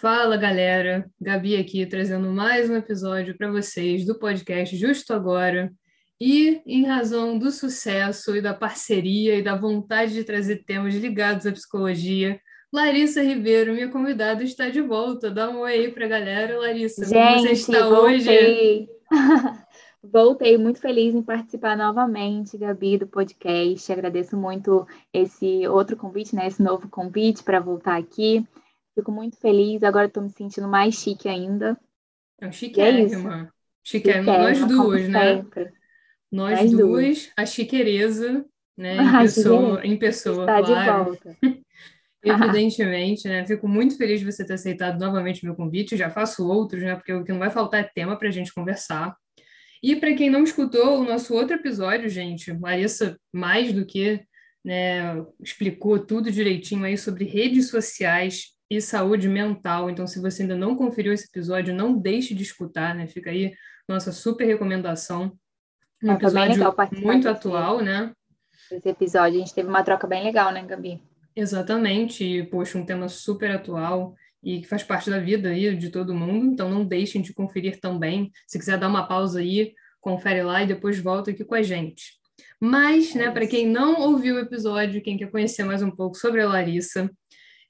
Fala galera, Gabi aqui trazendo mais um episódio para vocês do podcast Justo Agora. E em razão do sucesso e da parceria e da vontade de trazer temas ligados à psicologia, Larissa Ribeiro, minha convidada, está de volta. Dá um oi aí para a galera, Larissa. Gente, como você está voltei. hoje? voltei muito feliz em participar novamente, Gabi, do podcast. Agradeço muito esse outro convite, né? Esse novo convite para voltar aqui. Fico muito feliz, agora estou me sentindo mais chique ainda. É chiquérrima. Chiquérrima, nós duas, né? Sempre. Nós duas, duas, a chiquereza, né? Em pessoa, em pessoa Está claro. de volta. Evidentemente, né? Fico muito feliz de você ter aceitado novamente o meu convite. Já faço outros, né? Porque o que não vai faltar é tema para a gente conversar. E para quem não escutou o nosso outro episódio, gente, Larissa, mais do que né, explicou tudo direitinho aí sobre redes sociais e saúde mental. Então, se você ainda não conferiu esse episódio, não deixe de escutar, né? Fica aí nossa super recomendação. Um é, episódio muito atual, né? Esse episódio, a gente teve uma troca bem legal, né, Gabi? Exatamente, e, poxa, um tema super atual e que faz parte da vida aí de todo mundo, então não deixem de conferir também. Se quiser dar uma pausa aí, confere lá e depois volta aqui com a gente. Mas, né, para quem não ouviu o episódio, quem quer conhecer mais um pouco sobre a Larissa,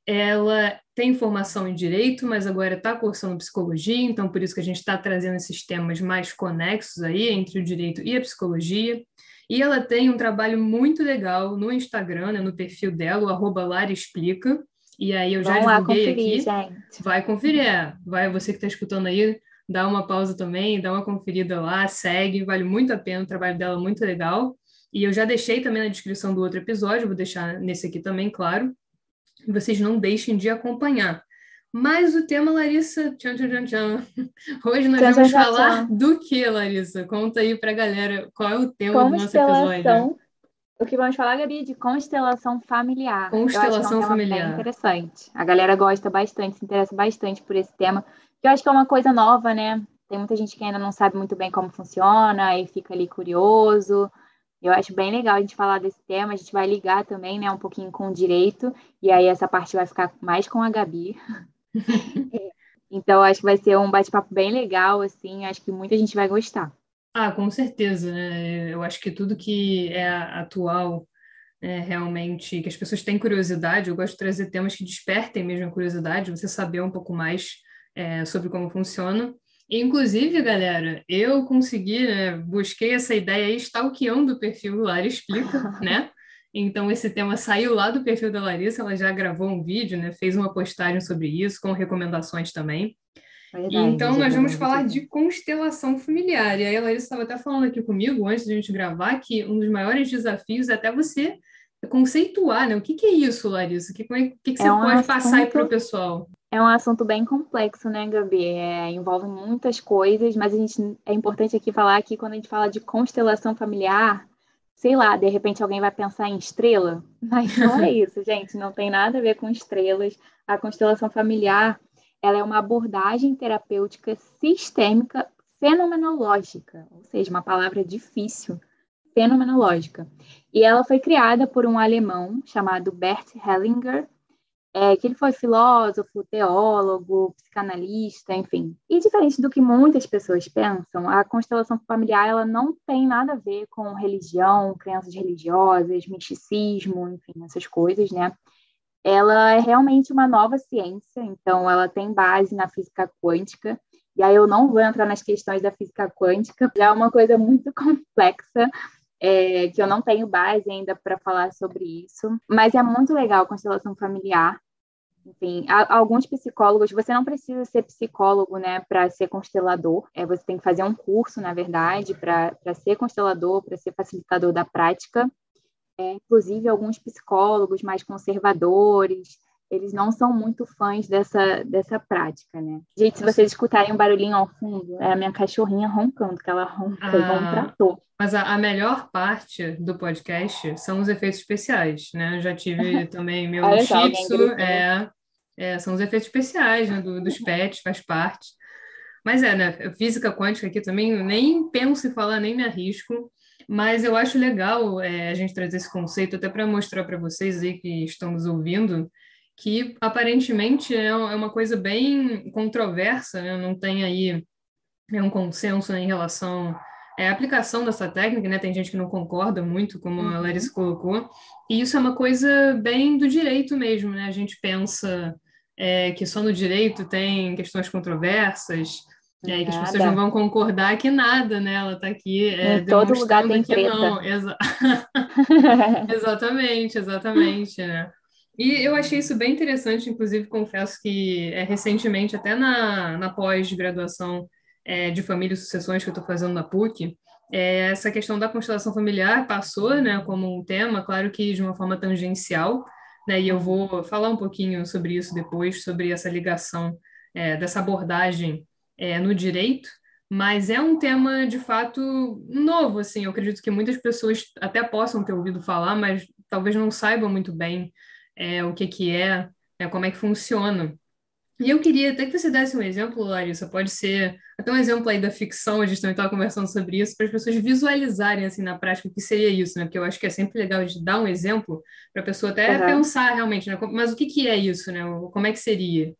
ela tem formação em direito, mas agora está cursando psicologia, então por isso que a gente está trazendo esses temas mais conexos aí entre o direito e a psicologia. E ela tem um trabalho muito legal no Instagram, né, no perfil dela, o arroba Lara Explica. E aí eu já Vamos divulguei conferir, aqui. Gente. Vai conferir, é. vai você que está escutando aí, dá uma pausa também, dá uma conferida lá, segue, vale muito a pena, o trabalho dela é muito legal. E eu já deixei também na descrição do outro episódio, vou deixar nesse aqui também, claro vocês não deixem de acompanhar. Mas o tema, Larissa, tchan, tchan, tchan, hoje nós vamos falar do que, Larissa? Conta aí para a galera qual é o tema do nosso episódio. O que vamos falar, Gabi, de constelação familiar. Constelação é um familiar. interessante. A galera gosta bastante, se interessa bastante por esse tema, que eu acho que é uma coisa nova, né? Tem muita gente que ainda não sabe muito bem como funciona e fica ali curioso. Eu acho bem legal a gente falar desse tema, a gente vai ligar também, né, um pouquinho com o direito, e aí essa parte vai ficar mais com a Gabi. então, acho que vai ser um bate-papo bem legal, assim, acho que muita gente vai gostar. Ah, com certeza, né? Eu acho que tudo que é atual, é, realmente, que as pessoas têm curiosidade, eu gosto de trazer temas que despertem mesmo a curiosidade, você saber um pouco mais é, sobre como funciona. Inclusive, galera, eu consegui, né, busquei essa ideia aí, stalkeando o perfil Lara Explica, né? Então, esse tema saiu lá do perfil da Larissa, ela já gravou um vídeo, né? Fez uma postagem sobre isso, com recomendações também. Verdade, então, nós vamos falar de constelação familiar. E aí, a Larissa estava até falando aqui comigo, antes de a gente gravar, que um dos maiores desafios é até você conceituar, né? O que, que é isso, Larissa? O que, que, que, que você é um pode assunto... passar para o pessoal? É um assunto bem complexo, né, Gabi? É, envolve muitas coisas, mas a gente, é importante aqui falar que quando a gente fala de constelação familiar, sei lá, de repente alguém vai pensar em estrela, mas não é isso, gente, não tem nada a ver com estrelas. A constelação familiar, ela é uma abordagem terapêutica sistêmica fenomenológica, ou seja, uma palavra difícil, fenomenológica. E ela foi criada por um alemão chamado Bert Hellinger, é, que ele foi filósofo, teólogo, psicanalista, enfim. E diferente do que muitas pessoas pensam, a constelação familiar ela não tem nada a ver com religião, crenças religiosas, misticismo, enfim, essas coisas, né? Ela é realmente uma nova ciência, então ela tem base na física quântica. E aí eu não vou entrar nas questões da física quântica, já é uma coisa muito complexa, é, que eu não tenho base ainda para falar sobre isso, mas é muito legal a constelação familiar. Enfim, alguns psicólogos, você não precisa ser psicólogo, né, para ser constelador. É, você tem que fazer um curso, na verdade, para ser constelador, para ser facilitador da prática. É, inclusive, alguns psicólogos mais conservadores, eles não são muito fãs dessa, dessa prática, né? Gente, se vocês escutarem um barulhinho ao fundo, é a minha cachorrinha roncando, que ela ronca ah, igual um trator. Mas a, a, melhor parte do podcast são os efeitos especiais, né? Eu já tive também meu shih é, é, são os efeitos especiais né, do, dos pets, faz parte. Mas é, né? Física quântica aqui também, nem penso em falar, nem me arrisco. Mas eu acho legal é, a gente trazer esse conceito até para mostrar para vocês aí que estão nos ouvindo que aparentemente é, é uma coisa bem controversa, né? não tem aí é um consenso em relação à aplicação dessa técnica, né? Tem gente que não concorda muito, como a Larissa uhum. colocou, e isso é uma coisa bem do direito mesmo, né? A gente pensa é, que só no direito tem questões controversas, é, que as pessoas não vão concordar que nada, né? Ela está aqui é, em todo lugar tem que treta. não. Exa... exatamente, exatamente, né? E eu achei isso bem interessante, inclusive confesso que é, recentemente, até na, na pós-graduação é, de família e sucessões que eu estou fazendo na PUC, é, essa questão da constelação familiar passou né, como um tema, claro que de uma forma tangencial, né, e eu vou falar um pouquinho sobre isso depois, sobre essa ligação é, dessa abordagem é, no direito, mas é um tema de fato novo, assim, eu acredito que muitas pessoas até possam ter ouvido falar, mas talvez não saibam muito bem é, o que, que é, é, como é que funciona. E eu queria até que você desse um exemplo, Larissa, pode ser até um exemplo aí da ficção, a gente também estava conversando sobre isso, para as pessoas visualizarem assim na prática o que seria isso, né? Porque eu acho que é sempre legal de dar um exemplo para a pessoa até uhum. pensar realmente, né? Mas o que, que é isso, né? Como é que seria?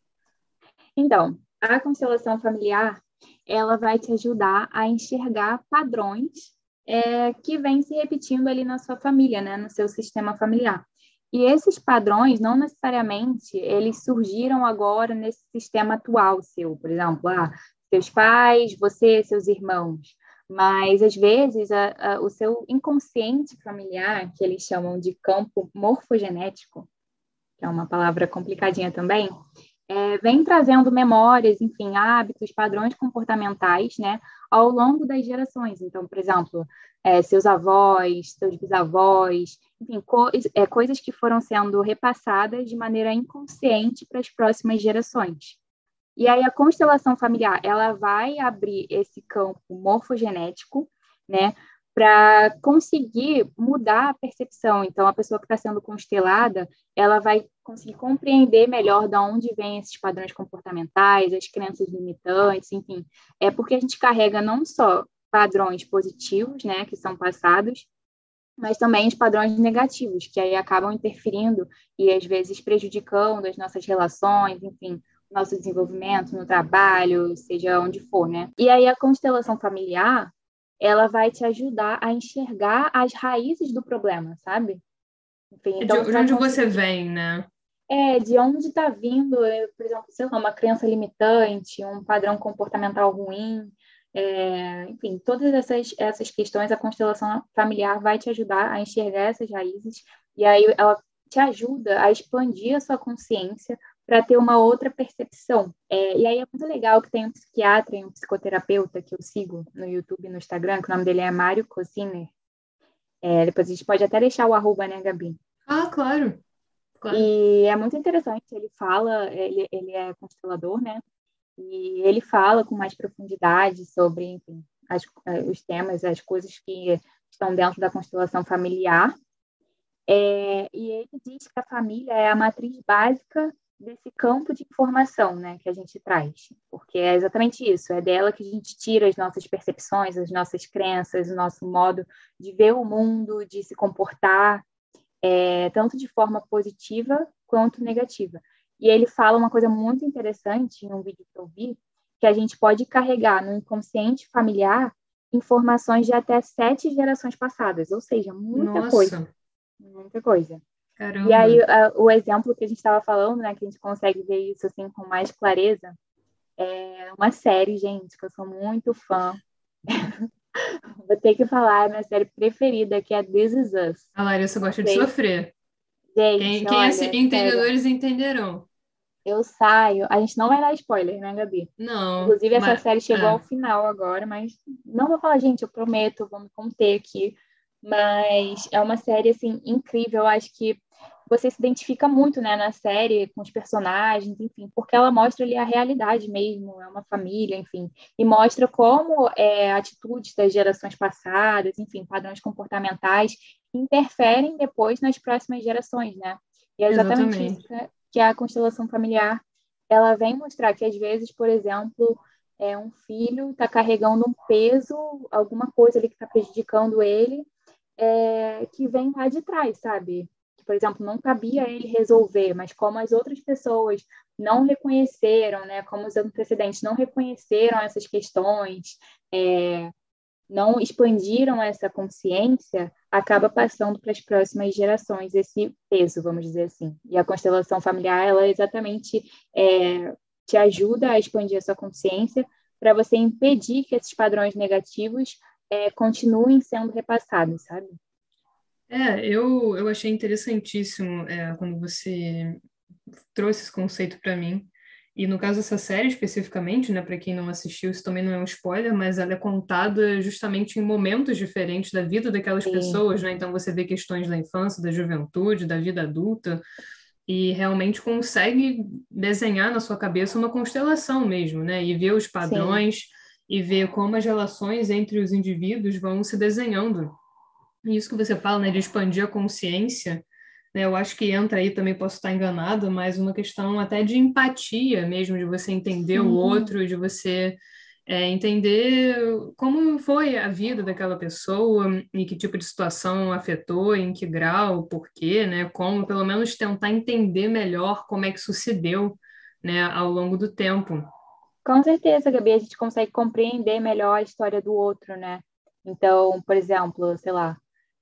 Então, a constelação familiar, ela vai te ajudar a enxergar padrões é, que vêm se repetindo ali na sua família, né? No seu sistema familiar. E esses padrões, não necessariamente, eles surgiram agora nesse sistema atual seu, por exemplo, ah, seus pais, você, seus irmãos. Mas, às vezes, a, a, o seu inconsciente familiar, que eles chamam de campo morfogenético, que é uma palavra complicadinha também, é, vem trazendo memórias, enfim, hábitos, padrões comportamentais, né, ao longo das gerações. Então, por exemplo, é, seus avós, seus bisavós, enfim, co é, coisas que foram sendo repassadas de maneira inconsciente para as próximas gerações. E aí a constelação familiar, ela vai abrir esse campo morfogenético, né, para conseguir mudar a percepção. Então, a pessoa que está sendo constelada, ela vai conseguir compreender melhor de onde vêm esses padrões comportamentais, as crenças limitantes, enfim. É porque a gente carrega não só padrões positivos, né, que são passados, mas também os padrões negativos, que aí acabam interferindo e às vezes prejudicando as nossas relações, enfim, nosso desenvolvimento no trabalho, seja onde for, né? E aí a constelação familiar, ela vai te ajudar a enxergar as raízes do problema, sabe? Enfim, então, de onde você vem, né? É, de onde está vindo, é, por exemplo, sei lá, uma crença limitante, um padrão comportamental ruim, é, enfim, todas essas, essas questões, a constelação familiar vai te ajudar a enxergar essas raízes, e aí ela te ajuda a expandir a sua consciência para ter uma outra percepção. É, e aí é muito legal que tem um psiquiatra e um psicoterapeuta que eu sigo no YouTube e no Instagram, que o nome dele é Mário Cosiner. É, depois a gente pode até deixar o arroba, né, Gabi? Ah, claro. claro. E é muito interessante, ele fala, ele, ele é constelador, né? E ele fala com mais profundidade sobre, enfim, as, é, os temas, as coisas que estão dentro da constelação familiar. É, e ele diz que a família é a matriz básica desse campo de informação né, que a gente traz, porque é exatamente isso, é dela que a gente tira as nossas percepções, as nossas crenças, o nosso modo de ver o mundo, de se comportar, é, tanto de forma positiva quanto negativa. E ele fala uma coisa muito interessante em um vídeo que eu vi, que a gente pode carregar no inconsciente familiar informações de até sete gerações passadas, ou seja, muita Nossa. coisa. Muita coisa. Caramba. E aí, o exemplo que a gente estava falando, né, que a gente consegue ver isso assim com mais clareza, é uma série, gente, que eu sou muito fã. Vou ter que falar, é minha série preferida, que é This Is Us. A Larissa gosta de sofrer. Gente, quem, quem olha, é entendedores entenderão. Eu saio. A gente não vai dar spoiler, né, Gabi? Não. Inclusive, essa mas, série chegou é. ao final agora, mas não vou falar, gente, eu prometo, vou me conter aqui. Mas é uma série, assim, incrível. Eu acho que você se identifica muito, né, na série, com os personagens, enfim, porque ela mostra ali a realidade mesmo, é uma família, enfim, e mostra como é, atitudes das gerações passadas, enfim, padrões comportamentais interferem depois nas próximas gerações, né? E é exatamente, exatamente. isso que a constelação familiar ela vem mostrar que às vezes, por exemplo, é um filho está carregando um peso, alguma coisa ali que está prejudicando ele, é, que vem lá de trás, sabe? por exemplo, não cabia ele resolver, mas como as outras pessoas não reconheceram, né, como os antecedentes não reconheceram essas questões, é, não expandiram essa consciência, acaba passando para as próximas gerações esse peso, vamos dizer assim. E a constelação familiar, ela exatamente é, te ajuda a expandir a sua consciência para você impedir que esses padrões negativos é, continuem sendo repassados, sabe? É, eu, eu achei interessantíssimo é, quando você trouxe esse conceito para mim. E no caso dessa série especificamente, né, para quem não assistiu, isso também não é um spoiler, mas ela é contada justamente em momentos diferentes da vida daquelas Sim. pessoas, né? Então você vê questões da infância, da juventude, da vida adulta, e realmente consegue desenhar na sua cabeça uma constelação mesmo, né? E ver os padrões Sim. e ver como as relações entre os indivíduos vão se desenhando. E isso que você fala, né, de expandir a consciência, eu acho que entra aí também, posso estar enganado, mas uma questão até de empatia mesmo, de você entender Sim. o outro, de você é, entender como foi a vida daquela pessoa e que tipo de situação afetou, em que grau, por quê, né? Como pelo menos tentar entender melhor como é que sucedeu, né, ao longo do tempo. Com certeza, Gabi, a gente consegue compreender melhor a história do outro, né? Então, por exemplo, sei lá,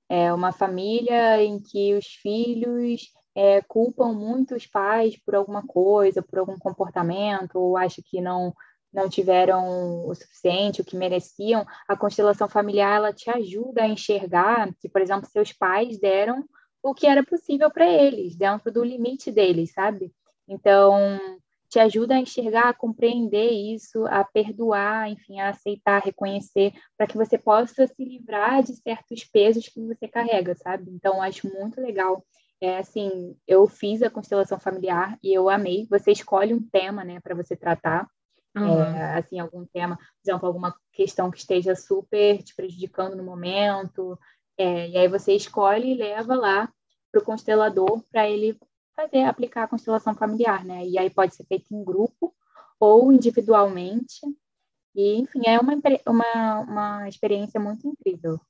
é uma família em que os filhos é, culpam muito os pais por alguma coisa, por algum comportamento, ou acham que não não tiveram o suficiente, o que mereciam, a constelação familiar ela te ajuda a enxergar que, por exemplo, seus pais deram o que era possível para eles, dentro do limite deles, sabe? Então, te ajuda a enxergar, a compreender isso, a perdoar, enfim, a aceitar, a reconhecer, para que você possa se livrar de certos pesos que você carrega, sabe? Então, acho muito legal. É assim, eu fiz a constelação familiar e eu amei. Você escolhe um tema, né, para você tratar. Uhum. É, assim, algum tema, por exemplo, alguma questão que esteja super te prejudicando no momento, é, e aí você escolhe e leva lá para o constelador para ele fazer, aplicar a constelação familiar, né? E aí pode ser feito em grupo ou individualmente, e enfim, é uma, uma, uma experiência muito incrível.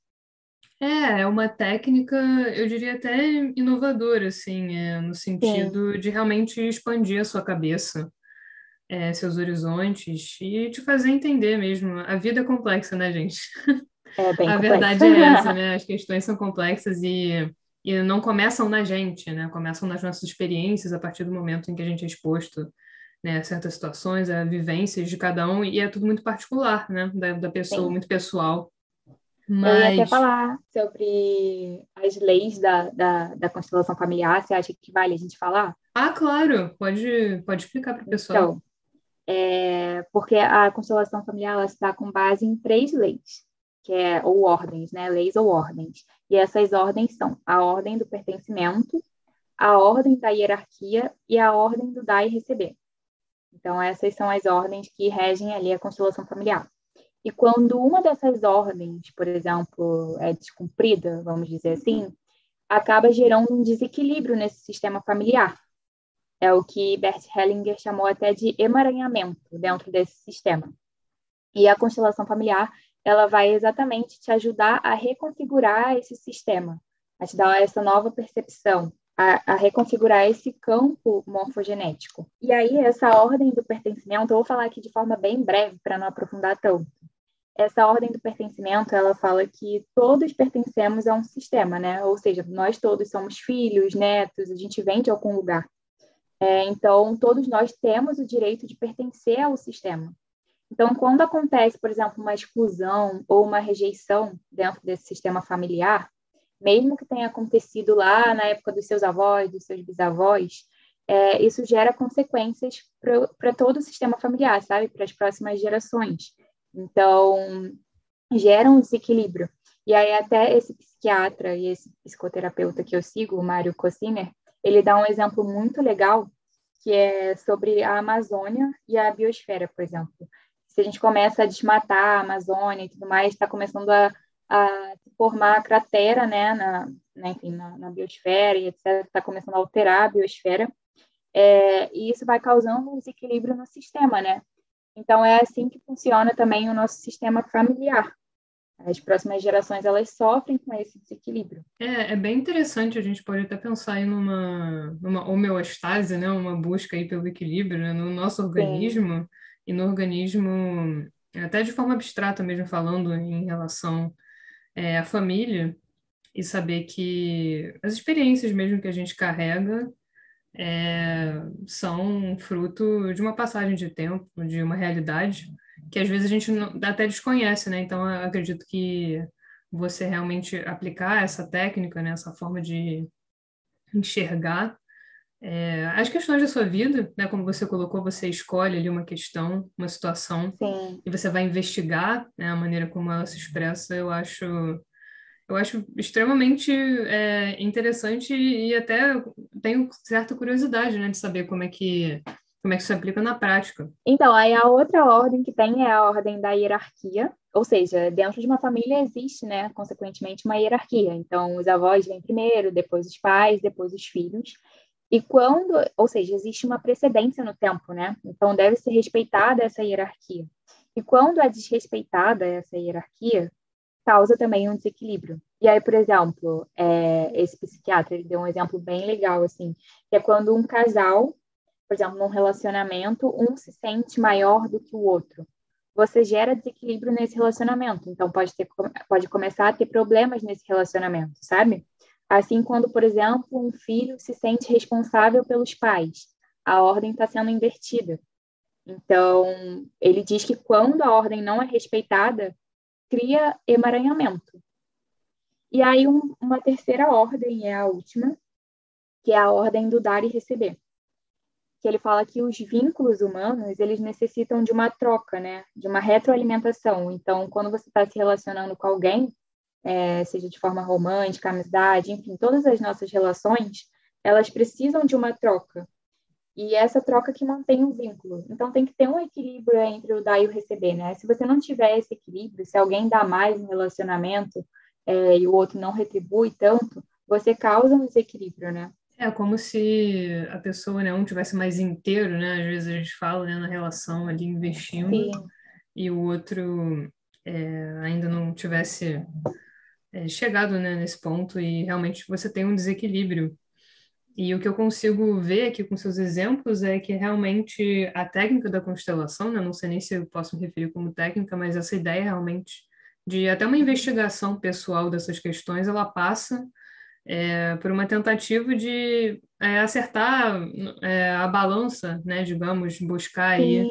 É, é uma técnica, eu diria até inovadora, assim, é, no sentido Sim. de realmente expandir a sua cabeça é, seus horizontes e te fazer entender mesmo. A vida é complexa, né, gente? É bem a verdade é essa, né? As questões são complexas e, e não começam na gente, né? Começam nas nossas experiências a partir do momento em que a gente é exposto né, a certas situações, a vivências de cada um, e é tudo muito particular, né? Da, da pessoa, Sim. muito pessoal. Mas... Eu ia até falar sobre as leis da, da, da constelação familiar. Você acha que vale a gente falar? Ah, claro. Pode, pode explicar para o pessoal. Então, é, porque a constelação familiar ela está com base em três leis, que é ou ordens, né, leis ou ordens. E essas ordens são a ordem do pertencimento, a ordem da hierarquia e a ordem do dar e receber. Então essas são as ordens que regem ali a constelação familiar. E quando uma dessas ordens, por exemplo, é descumprida, vamos dizer assim, acaba gerando um desequilíbrio nesse sistema familiar. É o que Bert Hellinger chamou até de emaranhamento dentro desse sistema. E a constelação familiar, ela vai exatamente te ajudar a reconfigurar esse sistema, a te dar essa nova percepção, a, a, reconfigurar esse campo morfogenético. E aí, essa ordem do pertencimento, eu vou falar aqui de forma bem breve, para não aprofundar tanto. Essa ordem do pertencimento, ela fala que todos pertencemos a um sistema, né? Ou seja, nós todos somos filhos, netos, a gente vem de algum lugar. É, então, todos nós temos o direito de pertencer ao sistema. Então, quando acontece, por exemplo, uma exclusão ou uma rejeição dentro desse sistema familiar, mesmo que tenha acontecido lá na época dos seus avós, dos seus bisavós, é, isso gera consequências para todo o sistema familiar, sabe? Para as próximas gerações. Então, gera um desequilíbrio. E aí, até esse psiquiatra e esse psicoterapeuta que eu sigo, o Mário Cosiner, ele dá um exemplo muito legal, que é sobre a Amazônia e a biosfera, por exemplo. Se a gente começa a desmatar a Amazônia e tudo mais, está começando a, a formar cratera, né, na, né, enfim, na, na biosfera e etc., está começando a alterar a biosfera, é, e isso vai causando um desequilíbrio no sistema, né? Então, é assim que funciona também o nosso sistema familiar. as próximas gerações elas sofrem com esse desequilíbrio. É, é bem interessante, a gente pode até pensar aí numa, numa homeostase, né? uma busca aí pelo equilíbrio né? no nosso organismo Sim. E no organismo, até de forma abstrata mesmo falando em relação é, à família, e saber que as experiências mesmo que a gente carrega é, são fruto de uma passagem de tempo, de uma realidade que às vezes a gente não, até desconhece, né? Então, acredito que você realmente aplicar essa técnica, né? essa forma de enxergar é, as questões da sua vida, né? Como você colocou, você escolhe ali uma questão, uma situação, Sim. e você vai investigar né, a maneira como ela se expressa. Eu acho, eu acho extremamente é, interessante e até tenho certa curiosidade, né, de saber como é que como é que isso se aplica na prática? Então, aí a outra ordem que tem é a ordem da hierarquia, ou seja, dentro de uma família existe, né, consequentemente, uma hierarquia. Então, os avós vêm primeiro, depois os pais, depois os filhos. E quando, ou seja, existe uma precedência no tempo, né? Então, deve ser respeitada essa hierarquia. E quando é desrespeitada essa hierarquia, causa também um desequilíbrio. E aí, por exemplo, é, esse psiquiatra ele deu um exemplo bem legal, assim, que é quando um casal por exemplo, num relacionamento, um se sente maior do que o outro. Você gera desequilíbrio nesse relacionamento, então pode, ter, pode começar a ter problemas nesse relacionamento, sabe? Assim, quando, por exemplo, um filho se sente responsável pelos pais, a ordem está sendo invertida. Então, ele diz que quando a ordem não é respeitada, cria emaranhamento. E aí, um, uma terceira ordem é a última, que é a ordem do dar e receber que ele fala que os vínculos humanos, eles necessitam de uma troca, né? De uma retroalimentação. Então, quando você está se relacionando com alguém, é, seja de forma romântica, amizade, enfim, todas as nossas relações, elas precisam de uma troca. E essa troca que mantém o um vínculo. Então, tem que ter um equilíbrio entre o dar e o receber, né? Se você não tiver esse equilíbrio, se alguém dá mais no relacionamento é, e o outro não retribui tanto, você causa um desequilíbrio, né? É como se a pessoa né, um tivesse mais inteiro, né? Às vezes a gente fala né, na relação ali investindo Sim. e o outro é, ainda não tivesse é, chegado né, nesse ponto e realmente você tem um desequilíbrio. E o que eu consigo ver aqui com seus exemplos é que realmente a técnica da constelação, né, não sei nem se eu posso me referir como técnica, mas essa ideia realmente de até uma investigação pessoal dessas questões, ela passa é, por uma tentativa de é, acertar é, a balança, né, digamos, buscar aí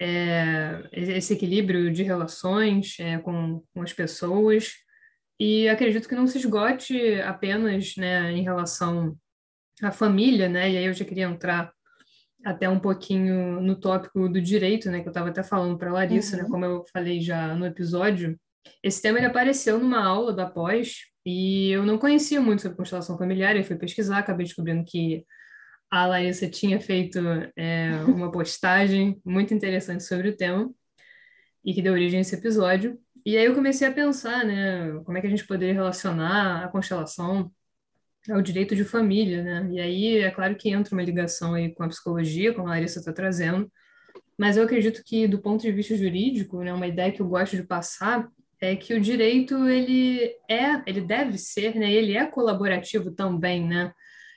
é, esse equilíbrio de relações é, com, com as pessoas. E acredito que não se esgote apenas né, em relação à família, né? E aí eu já queria entrar até um pouquinho no tópico do direito, né? Que eu estava até falando para a Larissa, né, uhum. né? Como eu falei já no episódio, esse tema ele apareceu numa aula da pós e eu não conhecia muito sobre constelação familiar, eu fui pesquisar, acabei descobrindo que a Larissa tinha feito é, uma postagem muito interessante sobre o tema e que deu origem a esse episódio. E aí eu comecei a pensar, né, como é que a gente poderia relacionar a constelação ao direito de família, né? E aí é claro que entra uma ligação aí com a psicologia, como a Larissa está trazendo, mas eu acredito que do ponto de vista jurídico, né, uma ideia que eu gosto de passar é que o direito ele é, ele deve ser, né? Ele é colaborativo também, né?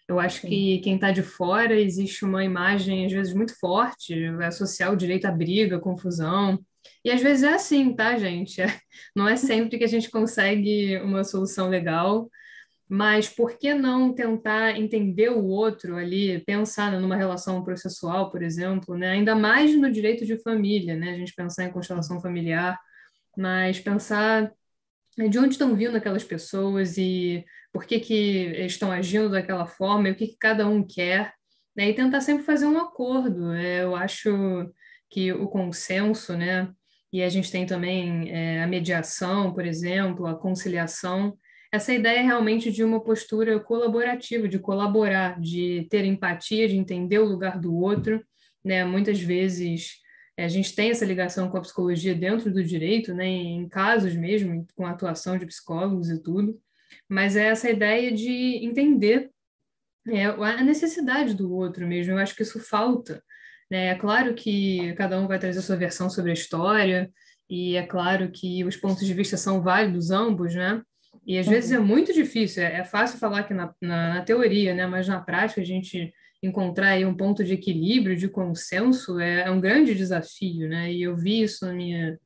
Eu acho Sim. que quem está de fora existe uma imagem às vezes muito forte, associar o direito à briga, confusão. E às vezes é assim, tá, gente? Não é sempre que a gente consegue uma solução legal, mas por que não tentar entender o outro ali, pensar numa relação processual, por exemplo, né? Ainda mais no direito de família, né? A gente pensar em constelação familiar mas pensar né, de onde estão vindo aquelas pessoas e por que, que estão agindo daquela forma e o que, que cada um quer, né? e tentar sempre fazer um acordo. É, eu acho que o consenso, né? e a gente tem também é, a mediação, por exemplo, a conciliação, essa ideia é realmente de uma postura colaborativa, de colaborar, de ter empatia, de entender o lugar do outro, né? Muitas vezes é, a gente tem essa ligação com a psicologia dentro do direito, né, em casos mesmo, com a atuação de psicólogos e tudo, mas é essa ideia de entender é, a necessidade do outro mesmo. Eu acho que isso falta. Né? É claro que cada um vai trazer a sua versão sobre a história, e é claro que os pontos de vista são válidos ambos, né? E às uhum. vezes é muito difícil, é, é fácil falar que na, na, na, teoria, né? Mas na prática a gente encontrar aí um ponto de equilíbrio, de consenso, é, é um grande desafio, né? E eu vi isso na minha,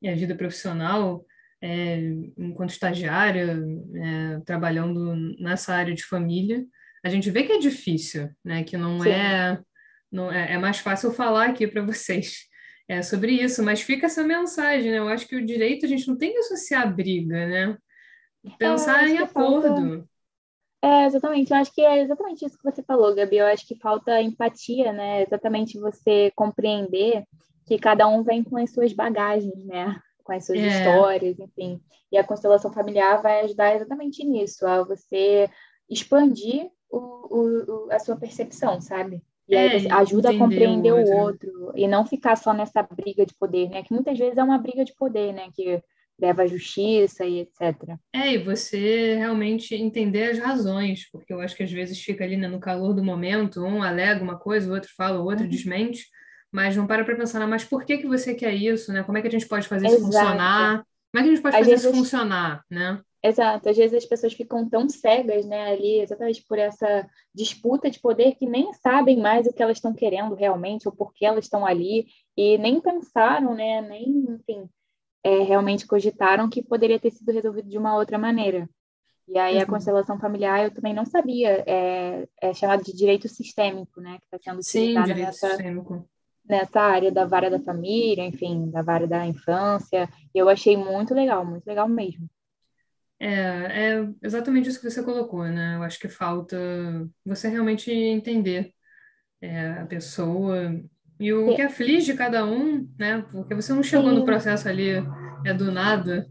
minha vida profissional, é, enquanto estagiária, é, trabalhando nessa área de família, a gente vê que é difícil, né? Que não Sim. é, não é, é mais fácil falar aqui para vocês é, sobre isso, mas fica essa mensagem, né? Eu acho que o direito a gente não tem que associar a briga, né? Pensar é, em acordo. Falta... É, exatamente. Eu acho que é exatamente isso que você falou, Gabi. Eu acho que falta empatia, né? Exatamente você compreender que cada um vem com as suas bagagens, né? Com as suas é. histórias, enfim. E a constelação familiar vai ajudar exatamente nisso, a você expandir o, o, a sua percepção, sabe? E é, aí ajuda a compreender o outro. o outro. e não ficar só nessa briga de poder, né? Que muitas vezes é uma briga de poder, né? Que leva à justiça e etc. É, e você realmente entender as razões, porque eu acho que às vezes fica ali né, no calor do momento, um alega uma coisa, o outro fala, o outro uhum. desmente, mas não para para pensar, mas por que que você quer isso, né? Como é que a gente pode fazer Exato. isso funcionar? Como é que a gente pode fazer isso funcionar, né? Exato, às vezes as pessoas ficam tão cegas, né, ali, exatamente por essa disputa de poder que nem sabem mais o que elas estão querendo realmente, ou por que elas estão ali, e nem pensaram, né, nem, enfim, é, realmente cogitaram que poderia ter sido resolvido de uma outra maneira. E aí uhum. a constelação familiar eu também não sabia, é, é chamado de direito sistêmico, né, que está sendo utilizado nessa, sistêmico. Nessa área da vara da família, enfim, da vara da infância. Eu achei muito legal, muito legal mesmo. É, é exatamente isso que você colocou, né? Eu acho que falta você realmente entender é, a pessoa e o que aflige cada um, né? Porque você não chegou no processo ali é do nada,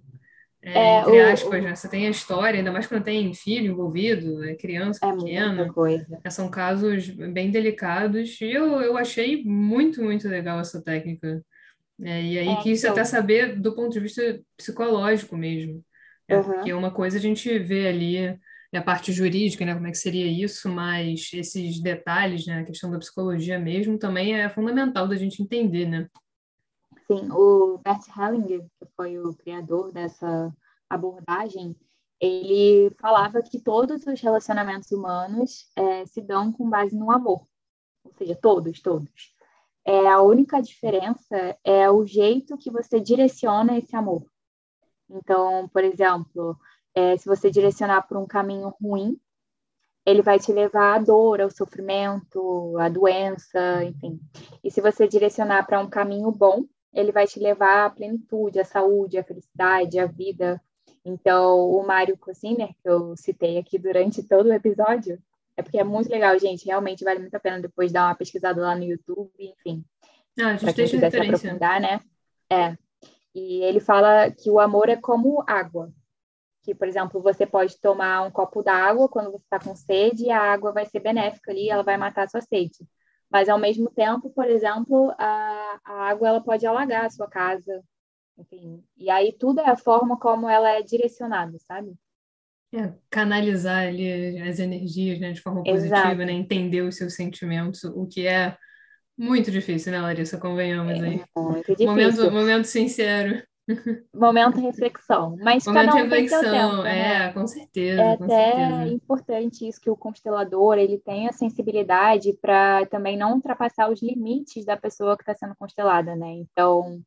é, é, entre o, aspas, né? Você tem a história, ainda mais quando tem filho envolvido, é criança é pequena. É, são casos bem delicados. E eu, eu achei muito, muito legal essa técnica. É, e aí é, quis então... até saber do ponto de vista psicológico mesmo. É, uhum. Porque uma coisa a gente vê ali a parte jurídica, né, como é que seria isso, mas esses detalhes, né, a questão da psicologia mesmo, também é fundamental da gente entender, né? Sim, o Bert Hellinger, que foi o criador dessa abordagem, ele falava que todos os relacionamentos humanos é, se dão com base no amor, ou seja, todos, todos. É, a única diferença é o jeito que você direciona esse amor. Então, por exemplo, é, se você direcionar por um caminho ruim, ele vai te levar à dor, ao sofrimento, à doença, enfim. E se você direcionar para um caminho bom, ele vai te levar à plenitude, à saúde, à felicidade, à vida. Então, o Mário Cosiner, que eu citei aqui durante todo o episódio, é porque é muito legal, gente. Realmente vale muito a pena depois dar uma pesquisada lá no YouTube, enfim. Ah, para quem quiser se aprofundar, né? É. E ele fala que o amor é como água. Que, por exemplo, você pode tomar um copo d'água quando você está com sede e a água vai ser benéfica ali, ela vai matar a sua sede. Mas, ao mesmo tempo, por exemplo, a, a água ela pode alagar a sua casa. Enfim, e aí tudo é a forma como ela é direcionada, sabe? É, canalizar ali as energias né, de forma positiva, Exato. né? Entender os seus sentimentos, o que é muito difícil, né, Larissa? Convenhamos aí. É muito difícil. Momento, momento sincero. Momento reflexão. Mas Momento cada um reflexão, tem seu tempo, né? é, com certeza. É com até certeza. importante isso que o constelador ele tenha sensibilidade para também não ultrapassar os limites da pessoa que está sendo constelada, né? Então,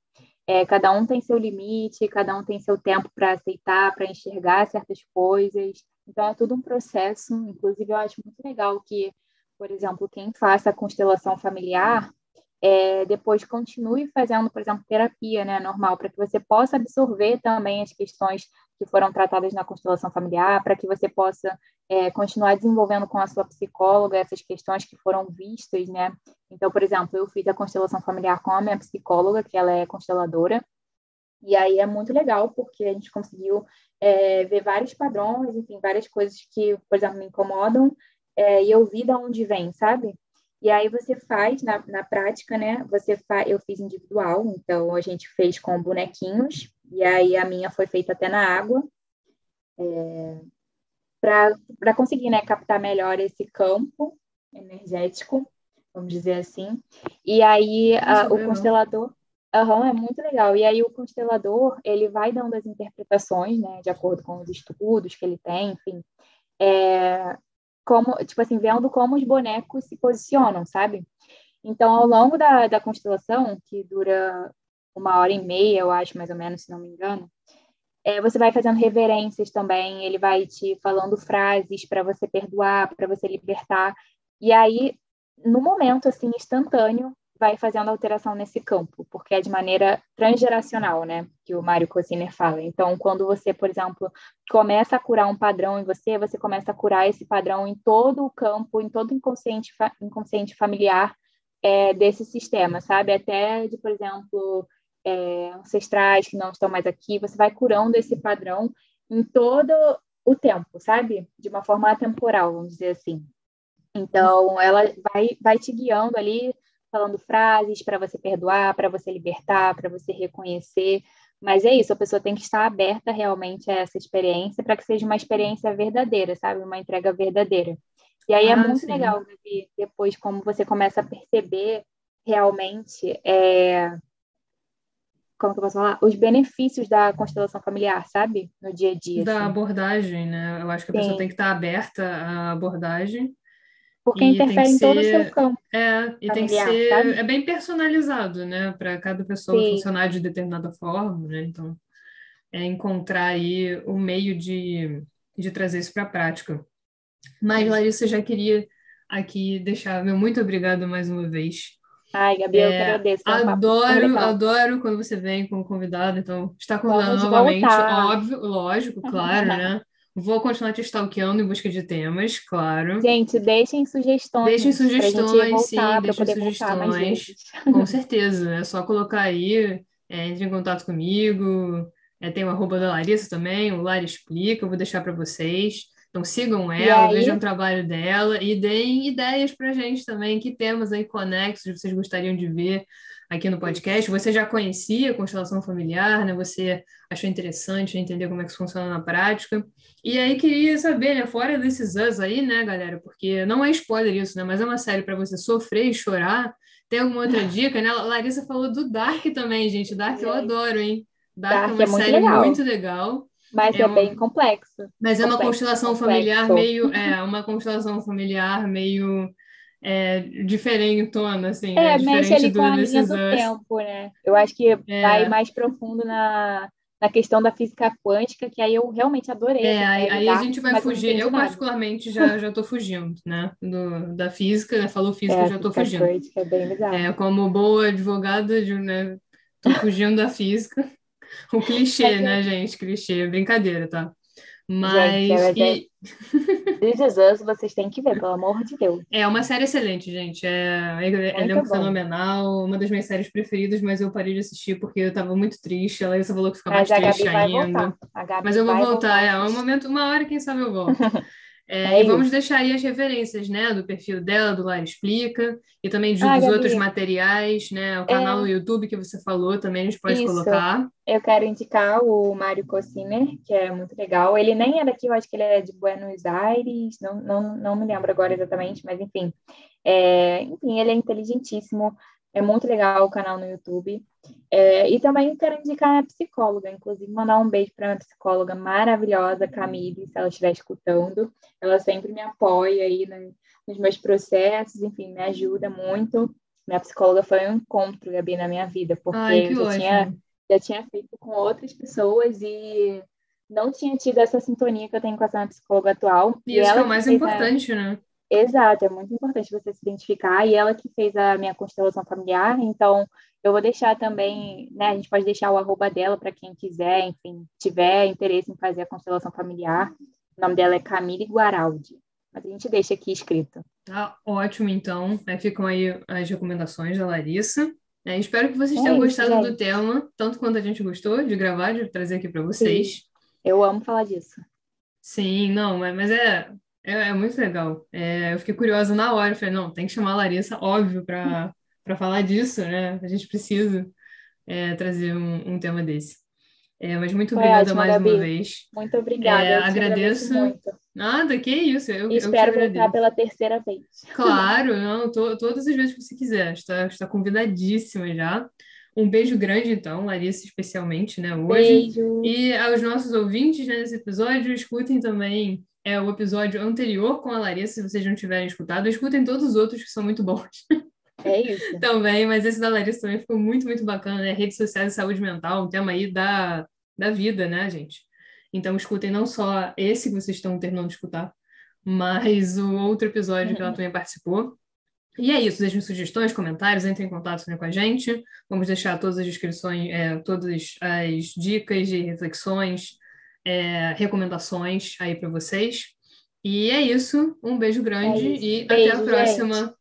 é, cada um tem seu limite, cada um tem seu tempo para aceitar, para enxergar certas coisas. Então, é tudo um processo. Inclusive, eu acho muito legal que, por exemplo, quem faça a constelação familiar é, depois continue fazendo, por exemplo, terapia né, normal, para que você possa absorver também as questões que foram tratadas na constelação familiar, para que você possa é, continuar desenvolvendo com a sua psicóloga essas questões que foram vistas, né? Então, por exemplo, eu fiz a constelação familiar com a minha psicóloga, que ela é consteladora, e aí é muito legal, porque a gente conseguiu é, ver vários padrões, enfim, várias coisas que, por exemplo, me incomodam, é, e eu vi de onde vem, sabe? E aí você faz na, na prática, né? Você faz, eu fiz individual, então a gente fez com bonequinhos, e aí a minha foi feita até na água, é, para conseguir né, captar melhor esse campo energético, vamos dizer assim. E aí a, o constelador. Uhum, é muito legal. E aí o constelador, ele vai dando as interpretações, né, de acordo com os estudos que ele tem, enfim, é, como, tipo assim, vendo como os bonecos se posicionam, sabe? Então, ao longo da, da constelação, que dura uma hora e meia, eu acho, mais ou menos, se não me engano, é, você vai fazendo reverências também, ele vai te falando frases para você perdoar, para você libertar. E aí, no momento, assim, instantâneo, vai fazendo alteração nesse campo, porque é de maneira transgeracional, né? Que o Mário Cosiner fala. Então, quando você, por exemplo, começa a curar um padrão em você, você começa a curar esse padrão em todo o campo, em todo o inconsciente, inconsciente familiar é, desse sistema, sabe? Até de, por exemplo, é, ancestrais que não estão mais aqui, você vai curando esse padrão em todo o tempo, sabe? De uma forma atemporal, vamos dizer assim. Então, ela vai, vai te guiando ali falando frases para você perdoar, para você libertar, para você reconhecer. Mas é isso, a pessoa tem que estar aberta realmente a essa experiência para que seja uma experiência verdadeira, sabe? Uma entrega verdadeira. E aí é ah, é muito sim. legal, Gabi, depois como você começa a perceber realmente é... como que eu posso falar? Os benefícios da constelação familiar, sabe? No dia a dia. Da assim. abordagem, né? Eu acho que a sim. pessoa tem que estar aberta à abordagem porque e interfere em todo o seu campo. É, e tem que ser. Sabe? É bem personalizado, né? Para cada pessoa Sim. funcionar de determinada forma, né? Então, é encontrar aí o meio de, de trazer isso para a prática. Mas, Larissa, já queria aqui deixar meu muito obrigado mais uma vez. Ai, Gabi, é, eu agradeço. É adoro, adoro quando você vem como convidado, então está convidado novamente, voltar. óbvio, lógico, claro, né? Vou continuar te stalkeando em busca de temas, claro. Gente, deixem sugestões. Deixem sugestões, voltar, sim, deixem sugestões. Com certeza. É só colocar aí, é, entre em contato comigo. É, tem o arroba da Larissa também, o Lara Explica, eu vou deixar para vocês. Então sigam ela, vejam o trabalho dela e deem ideias para gente também, que temas aí conexos vocês gostariam de ver aqui no podcast. Você já conhecia a constelação familiar, né? Você achou interessante entender como é que isso funciona na prática. E aí queria saber, né, fora desses us aí, né, galera, porque não é spoiler isso, né, mas é uma série para você sofrer e chorar. Tem alguma outra dica, né? Larissa falou do Dark também, gente. Dark eu adoro, hein? Dark, Dark é uma é série muito legal. muito legal. Mas é, é bem complexo. Mas complexo, é uma constelação complexo. familiar meio. É, uma constelação familiar meio é, diferentona, assim. É, né? mexe ali com a linha do tempo, né? Eu acho que é. vai mais profundo na, na questão da física quântica, que aí eu realmente adorei. É, aí, aí a gente vai fugir. Eu, particularmente, já já estou fugindo, né? Do, da física, né? Falou física, é, já estou fugindo. Quântica é bem. É, como boa advogada, de, né? Tô fugindo da física. O clichê, né, gente? Clichê, brincadeira, tá? Mas. Gente, e... This Is Us, vocês têm que ver, pelo amor de Deus. É uma série excelente, gente. É, é, é um fenomenal, uma das minhas séries preferidas, mas eu parei de assistir porque eu tava muito triste. A Laísa falou que fica mais triste ainda. Mas eu vou voltar, voltar é um momento, uma hora, quem sabe eu volto. É, é e vamos deixar aí as referências, né, do perfil dela, do Lara Explica, e também de, ah, dos outros materiais, né, o canal é... no YouTube que você falou também a gente pode Isso. colocar. Eu quero indicar o Mário Cociner, que é muito legal. Ele nem é daqui, eu acho que ele é de Buenos Aires, não, não, não me lembro agora exatamente, mas enfim. É, enfim, ele é inteligentíssimo, é muito legal o canal no YouTube. É, e também quero indicar a psicóloga, inclusive mandar um beijo para uma psicóloga maravilhosa, Camille, se ela estiver escutando. Ela sempre me apoia aí né, nos meus processos, enfim, me ajuda muito. Minha psicóloga foi um encontro, Gabi, na minha vida, porque Ai, eu já tinha, já tinha feito com outras pessoas e não tinha tido essa sintonia que eu tenho com essa psicóloga atual. E, e isso é o mais importante, a... né? Exato, é muito importante você se identificar. E ela que fez a minha constelação familiar, então eu vou deixar também, né? A gente pode deixar o arroba dela para quem quiser, enfim, tiver interesse em fazer a constelação familiar. O nome dela é Camille Guaraldi. Mas a gente deixa aqui escrito. Tá ótimo, então. Aí ficam aí as recomendações da Larissa. É, espero que vocês é tenham isso, gostado gente. do tema, tanto quanto a gente gostou de gravar, de trazer aqui para vocês. Sim, eu amo falar disso. Sim, não, mas é é, é muito legal. É, eu fiquei curiosa na hora, falei, não, tem que chamar a Larissa, óbvio, para falar disso, né? A gente precisa é, trazer um, um tema desse. É, mas muito Foi obrigada ótimo, mais Gabi. uma vez. Muito obrigada. É, agradeço. muito. Nada, que isso. Eu, espero eu voltar pela terceira vez. Claro, não, to, todas as vezes que você quiser. Está, está convidadíssima já. Um beijo grande, então, Larissa, especialmente, né, hoje. Beijo. E aos nossos ouvintes né, nesse episódio, escutem também é, o episódio anterior com a Larissa, se vocês não tiverem escutado. Escutem todos os outros que são muito bons. É isso. também, mas esse da Larissa também ficou muito, muito bacana, né? Redes sociais e saúde mental, um tema aí da, da vida, né, gente? Então, escutem não só esse que vocês estão terminando de escutar, mas o outro episódio que ela também participou. E é isso, deixem sugestões, comentários, entrem em contato né, com a gente. Vamos deixar todas as descrições, é, todas as dicas de reflexões, é, recomendações aí para vocês. E é isso, um beijo grande é e beijo, até a próxima. Gente.